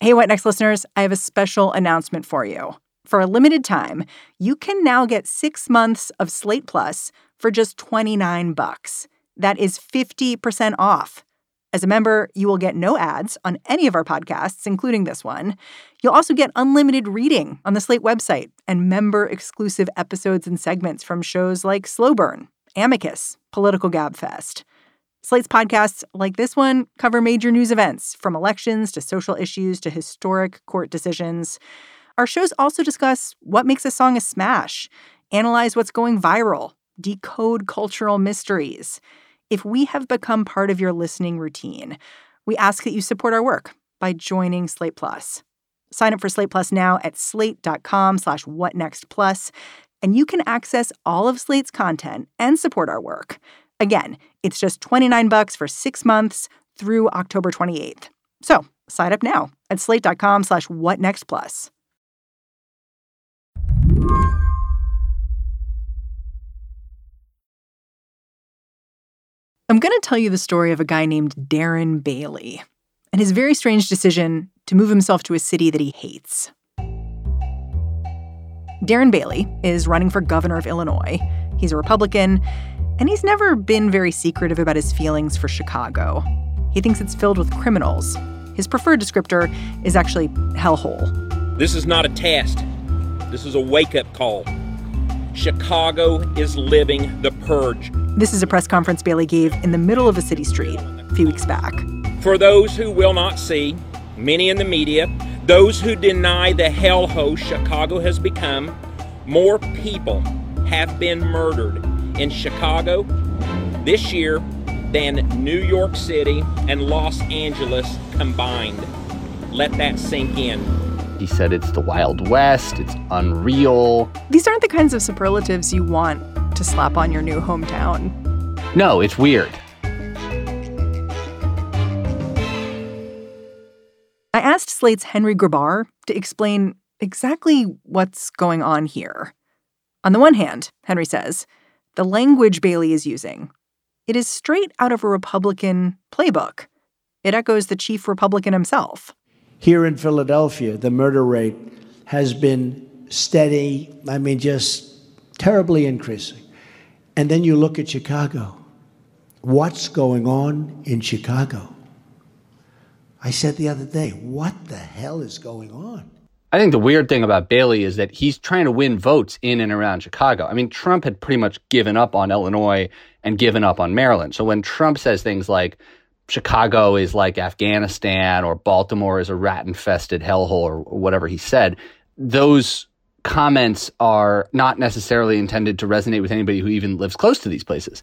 Hey, What Next listeners, I have a special announcement for you. For a limited time, you can now get six months of Slate Plus for just 29 bucks. That is 50% off. As a member, you will get no ads on any of our podcasts, including this one. You'll also get unlimited reading on the Slate website and member exclusive episodes and segments from shows like Slow Burn, Amicus, Political Gabfest. Slate's podcasts, like this one, cover major news events from elections to social issues to historic court decisions. Our shows also discuss what makes a song a smash, analyze what's going viral, decode cultural mysteries. If we have become part of your listening routine, we ask that you support our work by joining Slate Plus. Sign up for Slate Plus now at slate.com slash whatnextplus, and you can access all of Slate's content and support our work. Again, it's just 29 bucks for six months through October 28th. So sign up now at slate.com slash whatnextplus. I'm going to tell you the story of a guy named Darren Bailey and his very strange decision to move himself to a city that he hates. Darren Bailey is running for governor of Illinois. He's a Republican, and he's never been very secretive about his feelings for Chicago. He thinks it's filled with criminals. His preferred descriptor is actually hellhole. This is not a test. This is a wake up call. Chicago is living the purge. This is a press conference Bailey gave in the middle of a city street a few weeks back. For those who will not see, many in the media, those who deny the hellhole Chicago has become, more people have been murdered in Chicago this year than New York City and Los Angeles combined. Let that sink in. He said it's the Wild West, it's unreal. These aren't the kinds of superlatives you want to slap on your new hometown. No, it's weird. I asked Slate's Henry Grabar to explain exactly what's going on here. On the one hand, Henry says, the language Bailey is using, it is straight out of a Republican playbook. It echoes the chief Republican himself. Here in Philadelphia, the murder rate has been steady, I mean, just terribly increasing. And then you look at Chicago. What's going on in Chicago? I said the other day, what the hell is going on? I think the weird thing about Bailey is that he's trying to win votes in and around Chicago. I mean, Trump had pretty much given up on Illinois and given up on Maryland. So when Trump says things like Chicago is like Afghanistan or Baltimore is a rat infested hellhole or whatever he said, those comments are not necessarily intended to resonate with anybody who even lives close to these places.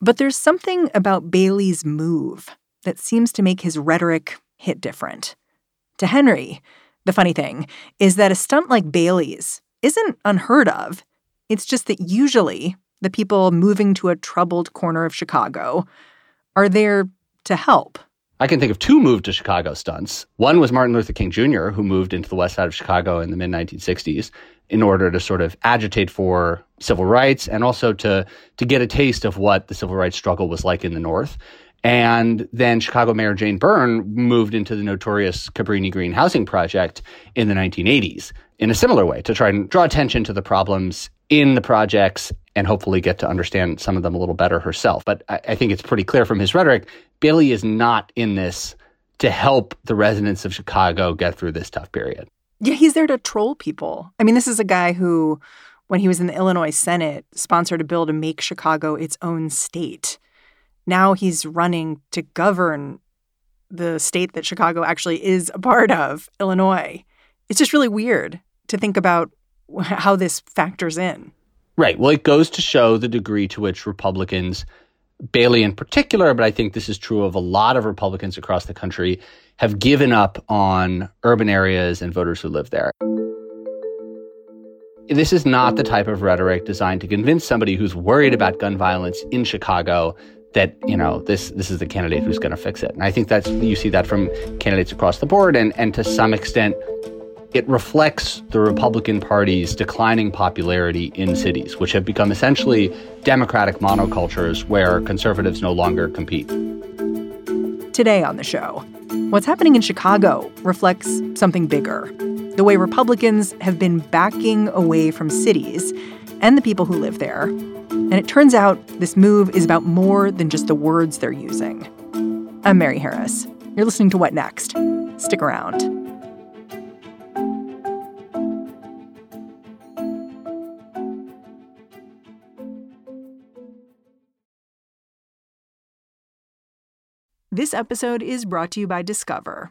But there's something about Bailey's move that seems to make his rhetoric hit different. To Henry, the funny thing is that a stunt like Bailey's isn't unheard of. It's just that usually the people moving to a troubled corner of Chicago are there to help. I can think of two move to Chicago stunts. One was Martin Luther King Jr., who moved into the west side of Chicago in the mid 1960s in order to sort of agitate for civil rights and also to, to get a taste of what the civil rights struggle was like in the North. And then Chicago Mayor Jane Byrne moved into the notorious Cabrini Green housing project in the 1980s in a similar way to try and draw attention to the problems in the projects and hopefully get to understand some of them a little better herself. But I, I think it's pretty clear from his rhetoric, Bailey is not in this to help the residents of Chicago get through this tough period. Yeah, he's there to troll people. I mean, this is a guy who, when he was in the Illinois Senate, sponsored a bill to make Chicago its own state now he's running to govern the state that Chicago actually is a part of, Illinois. It's just really weird to think about how this factors in. Right. Well, it goes to show the degree to which Republicans, Bailey in particular, but I think this is true of a lot of Republicans across the country, have given up on urban areas and voters who live there. This is not the type of rhetoric designed to convince somebody who's worried about gun violence in Chicago that you know this this is the candidate who's going to fix it. And I think that's you see that from candidates across the board, and and to some extent, it reflects the Republican Party's declining popularity in cities, which have become essentially democratic monocultures where conservatives no longer compete. Today on the show, What's happening in Chicago reflects something bigger the way Republicans have been backing away from cities and the people who live there. And it turns out this move is about more than just the words they're using. I'm Mary Harris. You're listening to What Next? Stick around. This episode is brought to you by Discover.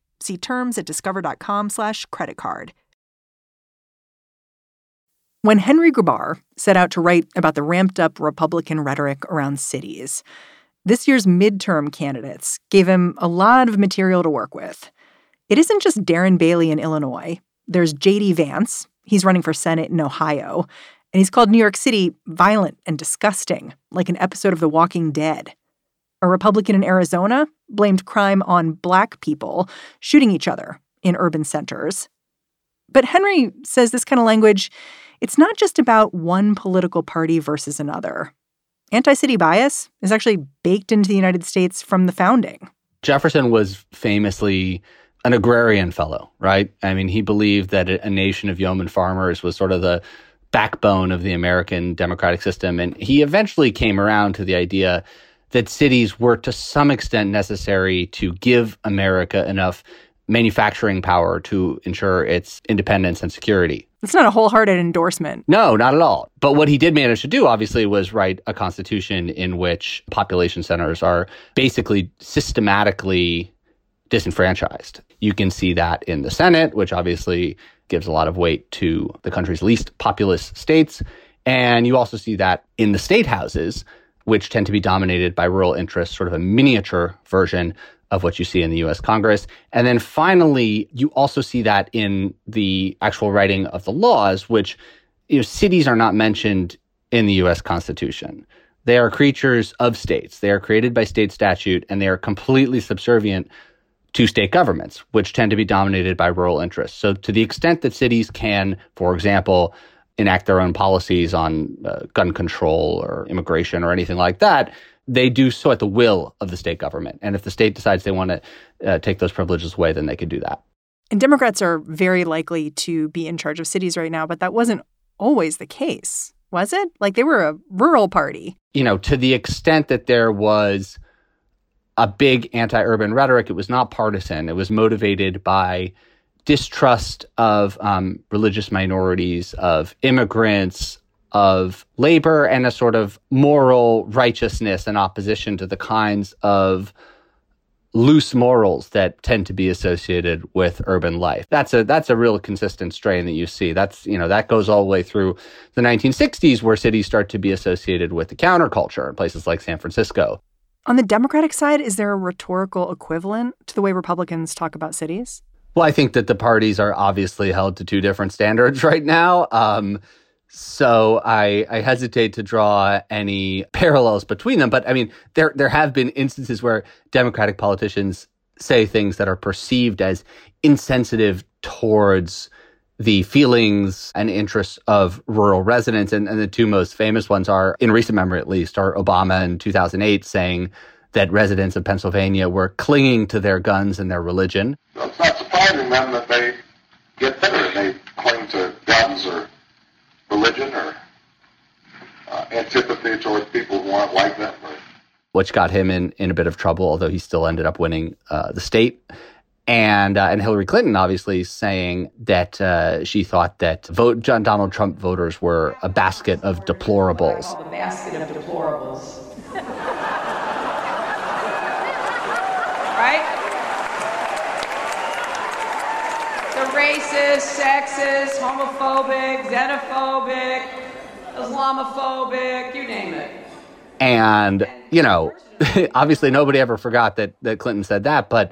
See terms at discover.com slash credit card. When Henry Grabar set out to write about the ramped up Republican rhetoric around cities, this year's midterm candidates gave him a lot of material to work with. It isn't just Darren Bailey in Illinois. There's J.D. Vance. He's running for Senate in Ohio. And he's called New York City violent and disgusting, like an episode of The Walking Dead. A Republican in Arizona blamed crime on black people shooting each other in urban centers. But Henry says this kind of language, it's not just about one political party versus another. Anti city bias is actually baked into the United States from the founding. Jefferson was famously an agrarian fellow, right? I mean, he believed that a nation of yeoman farmers was sort of the backbone of the American democratic system. And he eventually came around to the idea that cities were to some extent necessary to give America enough manufacturing power to ensure its independence and security. It's not a wholehearted endorsement. No, not at all. But what he did manage to do, obviously, was write a constitution in which population centers are basically systematically disenfranchised. You can see that in the Senate, which obviously gives a lot of weight to the country's least populous states. And you also see that in the state houses, which tend to be dominated by rural interests, sort of a miniature version of what you see in the US Congress. And then finally, you also see that in the actual writing of the laws, which you know, cities are not mentioned in the US Constitution. They are creatures of states. They are created by state statute and they are completely subservient to state governments, which tend to be dominated by rural interests. So, to the extent that cities can, for example, enact their own policies on uh, gun control or immigration or anything like that, they do so at the will of the state government. And if the state decides they want to uh, take those privileges away, then they can do that. And Democrats are very likely to be in charge of cities right now, but that wasn't always the case, was it? Like they were a rural party. You know, to the extent that there was a big anti urban rhetoric, it was not partisan. It was motivated by distrust of um, religious minorities, of immigrants, of labor, and a sort of moral righteousness and opposition to the kinds of loose morals that tend to be associated with urban life. That's a that's a real consistent strain that you see. That's you know that goes all the way through the 1960s where cities start to be associated with the counterculture in places like San Francisco. On the Democratic side, is there a rhetorical equivalent to the way Republicans talk about cities? Well, I think that the parties are obviously held to two different standards right now. Um, so I, I hesitate to draw any parallels between them. But I mean, there there have been instances where Democratic politicians say things that are perceived as insensitive towards the feelings and interests of rural residents. And, and the two most famous ones are, in recent memory at least, are Obama in 2008 saying that residents of Pennsylvania were clinging to their guns and their religion. It's not surprising then that they get bitter. They cling to guns or religion or uh, antipathy towards people who aren't like them. Or... Which got him in, in a bit of trouble, although he still ended up winning uh, the state. And uh, and Hillary Clinton obviously saying that uh, she thought that vote John Donald Trump voters were a basket of deplorables. A basket of deplorables. right? The racist, sexist, homophobic, xenophobic, Islamophobic, you name it. And, you know, obviously nobody ever forgot that, that Clinton said that, but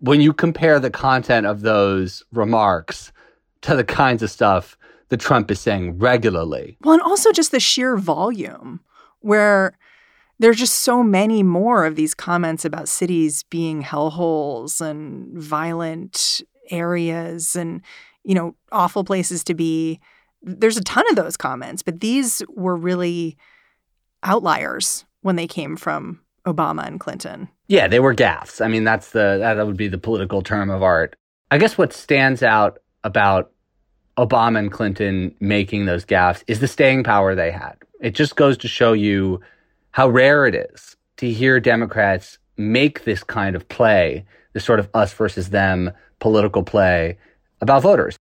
when you compare the content of those remarks to the kinds of stuff that Trump is saying regularly. Well, and also just the sheer volume where there's just so many more of these comments about cities being hellholes and violent areas and, you know, awful places to be. There's a ton of those comments, but these were really outliers when they came from Obama and Clinton. Yeah, they were gaffes. I mean, that's the that would be the political term of art. I guess what stands out about Obama and Clinton making those gaffes is the staying power they had. It just goes to show you how rare it is to hear Democrats make this kind of play, this sort of us versus them political play about voters.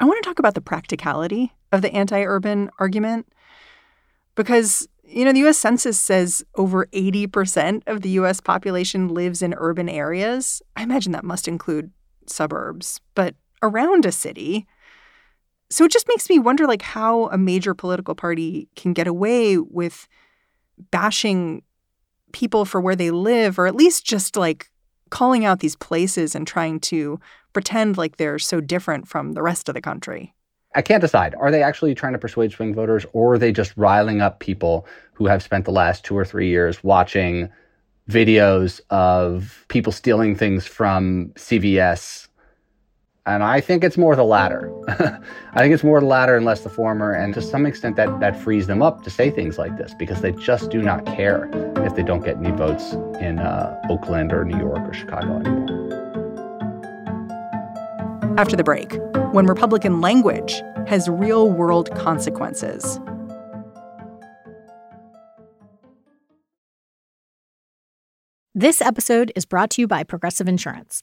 I want to talk about the practicality of the anti urban argument because you know, the US Census says over 80% of the US population lives in urban areas. I imagine that must include suburbs, but around a city. So it just makes me wonder like how a major political party can get away with bashing people for where they live or at least just like calling out these places and trying to pretend like they're so different from the rest of the country. I can't decide. Are they actually trying to persuade swing voters or are they just riling up people who have spent the last two or three years watching videos of people stealing things from CVS? And I think it's more the latter. I think it's more the latter and less the former. And to some extent, that, that frees them up to say things like this because they just do not care if they don't get any votes in uh, Oakland or New York or Chicago anymore. After the break, when Republican language has real world consequences. This episode is brought to you by Progressive Insurance.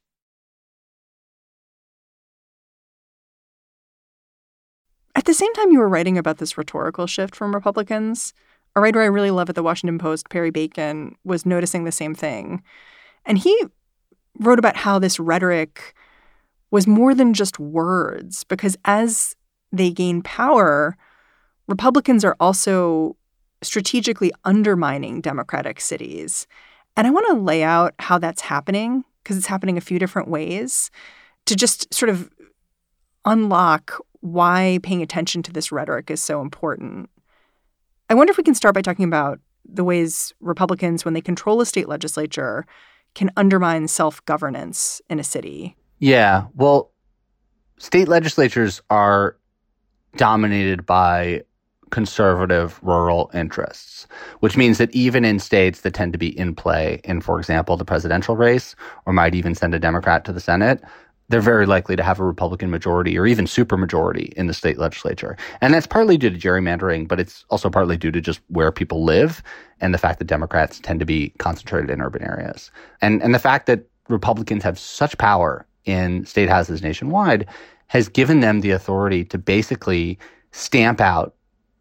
At the same time, you were writing about this rhetorical shift from Republicans. A writer I really love at the Washington Post, Perry Bacon, was noticing the same thing. And he wrote about how this rhetoric was more than just words, because as they gain power, Republicans are also strategically undermining Democratic cities. And I want to lay out how that's happening, because it's happening a few different ways, to just sort of unlock why paying attention to this rhetoric is so important. I wonder if we can start by talking about the ways Republicans, when they control a state legislature, can undermine self governance in a city. Yeah. Well, state legislatures are dominated by conservative rural interests, which means that even in states that tend to be in play in, for example, the presidential race, or might even send a Democrat to the Senate, they're very likely to have a Republican majority or even supermajority in the state legislature. And that's partly due to gerrymandering, but it's also partly due to just where people live and the fact that Democrats tend to be concentrated in urban areas. And and the fact that Republicans have such power in state houses nationwide has given them the authority to basically stamp out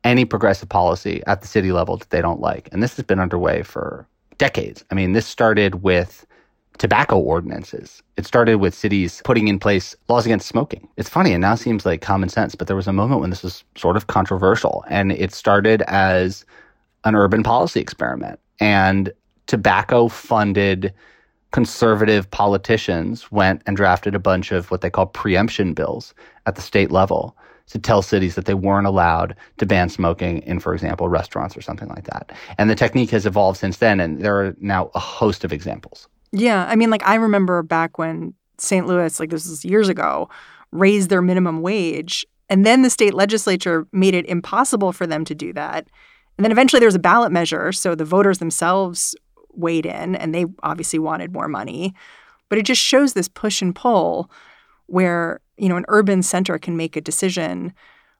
any progressive policy at the city level that they don't like. And this has been underway for decades. I mean, this started with tobacco ordinances. It started with cities putting in place laws against smoking. It's funny, it now seems like common sense, but there was a moment when this was sort of controversial. And it started as an urban policy experiment. And tobacco funded conservative politicians went and drafted a bunch of what they call preemption bills at the state level to tell cities that they weren't allowed to ban smoking in, for example, restaurants or something like that. And the technique has evolved since then, and there are now a host of examples. Yeah. I mean, like, I remember back when St. Louis, like this was years ago, raised their minimum wage. And then the state legislature made it impossible for them to do that. And then eventually there was a ballot measure. So the voters themselves weighed in and they obviously wanted more money. But it just shows this push and pull where, you know, an urban center can make a decision,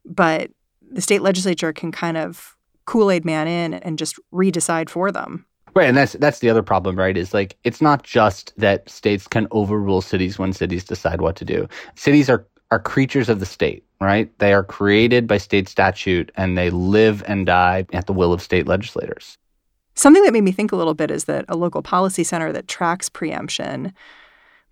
but the state legislature can kind of Kool-Aid man in and just redecide for them. Right, and that's that's the other problem, right? Is like it's not just that states can overrule cities when cities decide what to do. Cities are are creatures of the state, right? They are created by state statute and they live and die at the will of state legislators. Something that made me think a little bit is that a local policy center that tracks preemption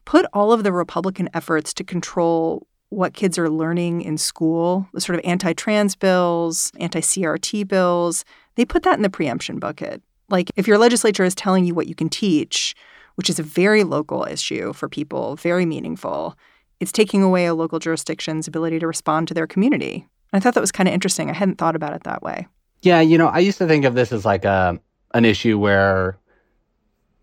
put all of the Republican efforts to control what kids are learning in school, the sort of anti trans bills, anti CRT bills, they put that in the preemption bucket. Like, if your legislature is telling you what you can teach, which is a very local issue for people, very meaningful, it's taking away a local jurisdiction's ability to respond to their community. And I thought that was kind of interesting. I hadn't thought about it that way. Yeah, you know, I used to think of this as like a an issue where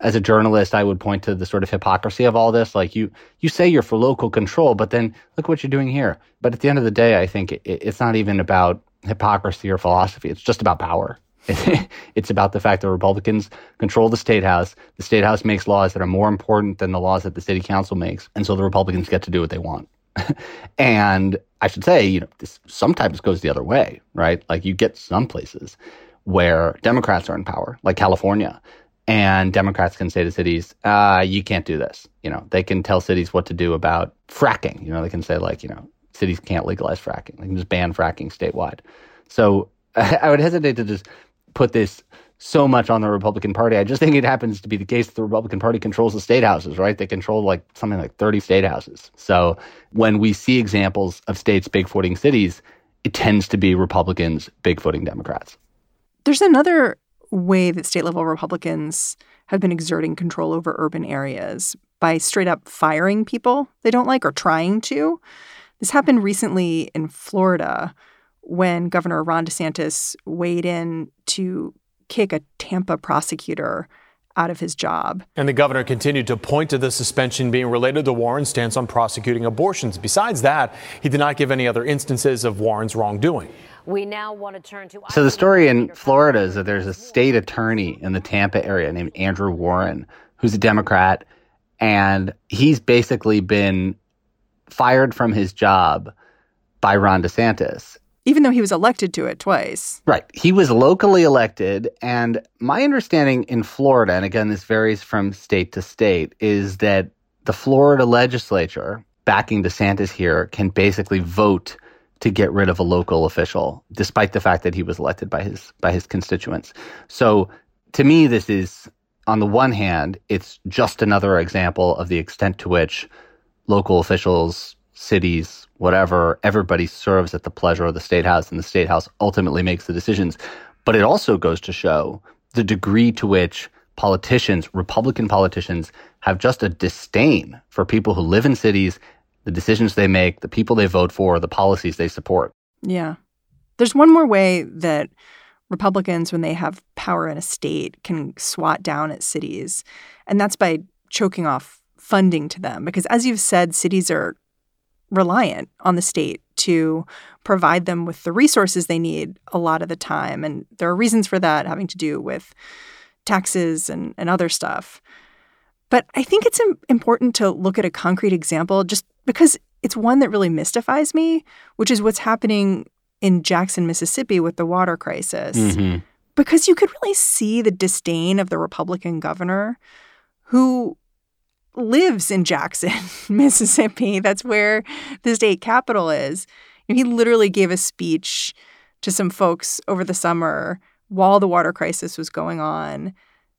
as a journalist I would point to the sort of hypocrisy of all this. Like you you say you're for local control, but then look what you're doing here. But at the end of the day, I think it, it's not even about hypocrisy or philosophy. It's just about power. it's about the fact that Republicans control the state house. The state house makes laws that are more important than the laws that the city council makes, and so the Republicans get to do what they want. and I should say, you know, this sometimes goes the other way, right? Like you get some places where Democrats are in power, like California, and Democrats can say to cities, uh, you can't do this. You know, they can tell cities what to do about fracking. You know, they can say like, you know, cities can't legalize fracking. They can just ban fracking statewide. So I would hesitate to just put this so much on the Republican Party. I just think it happens to be the case that the Republican Party controls the state houses, right? They control like something like 30 state houses. So when we see examples of states bigfooting cities, it tends to be Republicans bigfooting Democrats. There's another way that state level Republicans have been exerting control over urban areas by straight up firing people they don't like or trying to. This happened recently in Florida when Governor Ron DeSantis weighed in to kick a Tampa prosecutor out of his job. And the governor continued to point to the suspension being related to Warren's stance on prosecuting abortions. Besides that, he did not give any other instances of Warren's wrongdoing. We now want to turn to. So the story in Florida is that there's a state attorney in the Tampa area named Andrew Warren, who's a Democrat, and he's basically been fired from his job by Ron DeSantis even though he was elected to it twice. Right. He was locally elected. And my understanding in Florida, and again, this varies from state to state, is that the Florida legislature backing DeSantis here can basically vote to get rid of a local official, despite the fact that he was elected by his by his constituents. So to me, this is on the one hand, it's just another example of the extent to which local officials, cities, whatever, everybody serves at the pleasure of the state house and the state house ultimately makes the decisions. But it also goes to show the degree to which politicians, Republican politicians, have just a disdain for people who live in cities, the decisions they make, the people they vote for, the policies they support. Yeah. There's one more way that Republicans, when they have power in a state, can swat down at cities, and that's by choking off funding to them. Because as you've said, cities are reliant on the state to provide them with the resources they need a lot of the time. And there are reasons for that having to do with taxes and, and other stuff. But I think it's important to look at a concrete example just because it's one that really mystifies me, which is what's happening in Jackson, Mississippi with the water crisis. Mm-hmm. Because you could really see the disdain of the Republican governor who lives in Jackson, Mississippi. That's where the state capital is. he literally gave a speech to some folks over the summer while the water crisis was going on,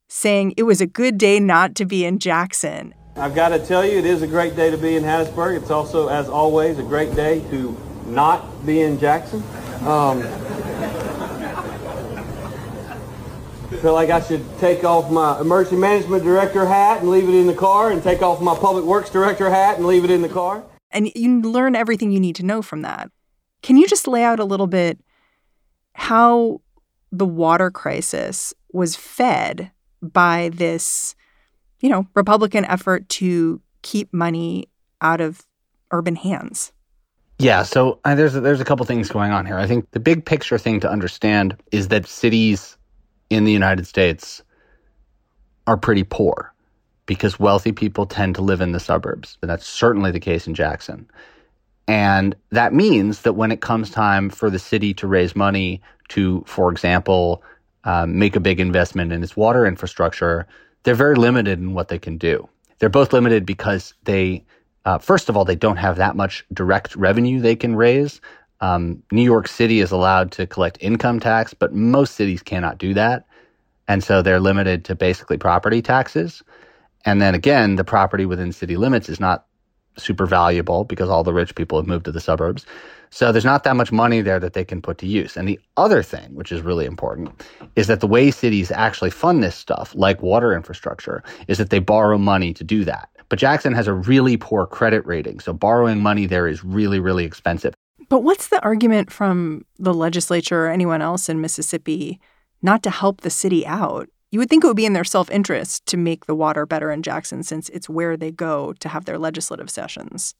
saying it was a good day not to be in Jackson. I've got to tell you, it is a great day to be in Hattiesburg. It's also, as always, a great day to not be in Jackson. Um, feel like I should take off my emergency management director hat and leave it in the car and take off my public works director hat and leave it in the car. And you learn everything you need to know from that. Can you just lay out a little bit how the water crisis was fed by this, you know, Republican effort to keep money out of urban hands? Yeah, so uh, there's a, there's a couple things going on here. I think the big picture thing to understand is that cities in the United States are pretty poor because wealthy people tend to live in the suburbs. And that's certainly the case in Jackson. And that means that when it comes time for the city to raise money to, for example, um, make a big investment in its water infrastructure, they're very limited in what they can do. They're both limited because they uh, first of all, they don't have that much direct revenue they can raise. Um, New York City is allowed to collect income tax, but most cities cannot do that. And so they're limited to basically property taxes. And then again, the property within city limits is not super valuable because all the rich people have moved to the suburbs. So there's not that much money there that they can put to use. And the other thing, which is really important, is that the way cities actually fund this stuff, like water infrastructure, is that they borrow money to do that. But Jackson has a really poor credit rating. So borrowing money there is really, really expensive. But what's the argument from the legislature or anyone else in Mississippi not to help the city out? You would think it would be in their self interest to make the water better in Jackson since it's where they go to have their legislative sessions.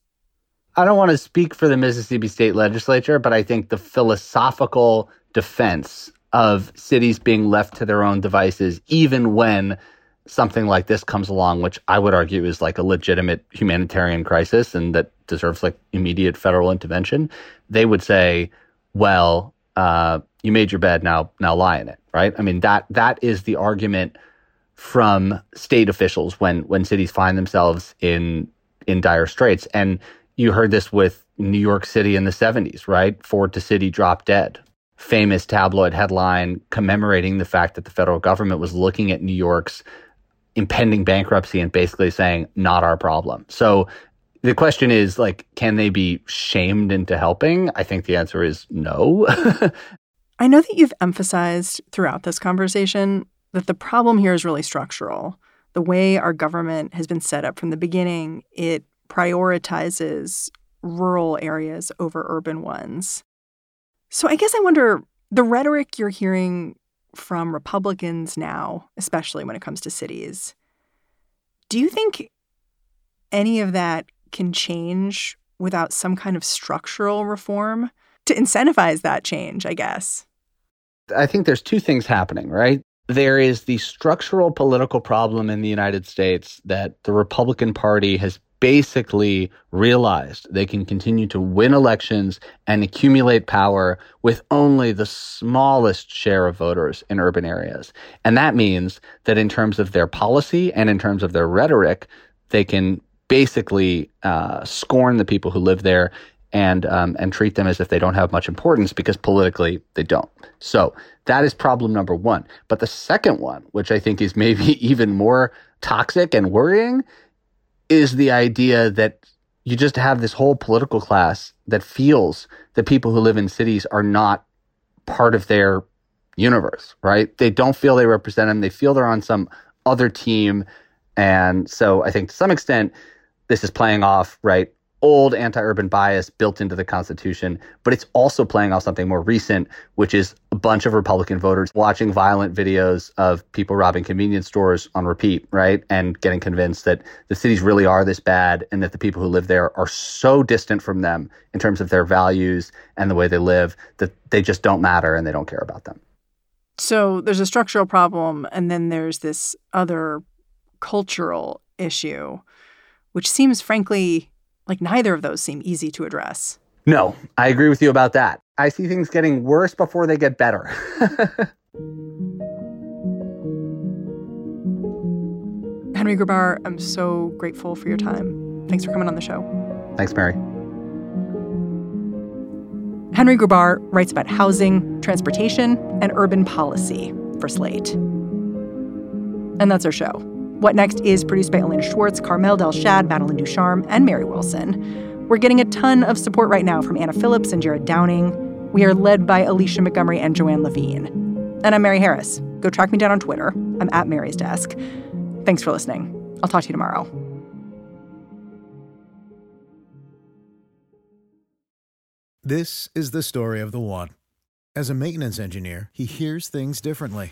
I don't want to speak for the Mississippi state legislature, but I think the philosophical defense of cities being left to their own devices, even when something like this comes along, which I would argue is like a legitimate humanitarian crisis and that deserves like immediate federal intervention, they would say, well, uh, you made your bed, now now lie in it, right? I mean that that is the argument from state officials when when cities find themselves in in dire straits. And you heard this with New York City in the 70s, right? Ford to City drop dead. Famous tabloid headline commemorating the fact that the federal government was looking at New York's impending bankruptcy and basically saying, not our problem. So the question is like, can they be shamed into helping? I think the answer is no. I know that you've emphasized throughout this conversation that the problem here is really structural. The way our government has been set up from the beginning, it prioritizes rural areas over urban ones. So I guess I wonder the rhetoric you're hearing from Republicans now, especially when it comes to cities. Do you think any of that can change without some kind of structural reform to incentivize that change, I guess? I think there's two things happening, right? There is the structural political problem in the United States that the Republican Party has basically realized they can continue to win elections and accumulate power with only the smallest share of voters in urban areas. And that means that in terms of their policy and in terms of their rhetoric, they can basically uh, scorn the people who live there and um, and treat them as if they don't have much importance because politically they don't. So that is problem number one. But the second one, which I think is maybe even more toxic and worrying, is the idea that you just have this whole political class that feels that people who live in cities are not part of their universe, right? They don't feel they represent them. They feel they're on some other team. And so I think to some extent, this is playing off, right? old anti-urban bias built into the Constitution, but it's also playing off something more recent, which is a bunch of Republican voters watching violent videos of people robbing convenience stores on repeat, right? And getting convinced that the cities really are this bad and that the people who live there are so distant from them in terms of their values and the way they live that they just don't matter and they don't care about them. So there's a structural problem and then there's this other cultural issue, which seems frankly like neither of those seem easy to address. No, I agree with you about that. I see things getting worse before they get better. Henry Grabar, I'm so grateful for your time. Thanks for coming on the show. Thanks, Mary. Henry Grabar writes about housing, transportation, and urban policy for Slate. And that's our show. What Next is produced by Elena Schwartz, Carmel Delshad, Madeline Ducharme, and Mary Wilson. We're getting a ton of support right now from Anna Phillips and Jared Downing. We are led by Alicia Montgomery and Joanne Levine. And I'm Mary Harris. Go track me down on Twitter. I'm at Mary's Desk. Thanks for listening. I'll talk to you tomorrow. This is the story of the one. As a maintenance engineer, he hears things differently